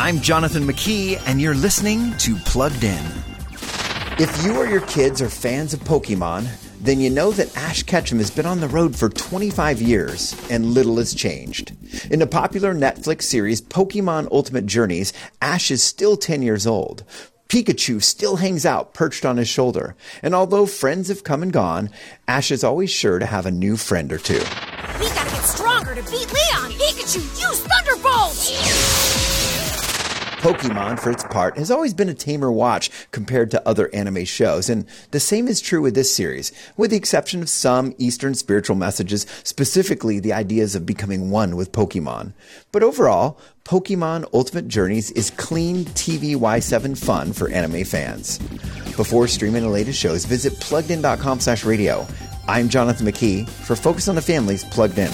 I'm Jonathan McKee, and you're listening to Plugged In. If you or your kids are fans of Pokemon, then you know that Ash Ketchum has been on the road for 25 years, and little has changed. In the popular Netflix series Pokemon Ultimate Journeys, Ash is still 10 years old. Pikachu still hangs out perched on his shoulder, and although friends have come and gone, Ash is always sure to have a new friend or two. We gotta get stronger to beat Leon! Pikachu, use Thunderbolt! Pokemon, for its part, has always been a tamer watch compared to other anime shows, and the same is true with this series, with the exception of some Eastern spiritual messages, specifically the ideas of becoming one with Pokemon. But overall, Pokemon Ultimate Journeys is clean TV Y7 fun for anime fans. Before streaming the latest shows, visit pluggedin.com slash radio. I'm Jonathan McKee for Focus on the Family's Plugged In.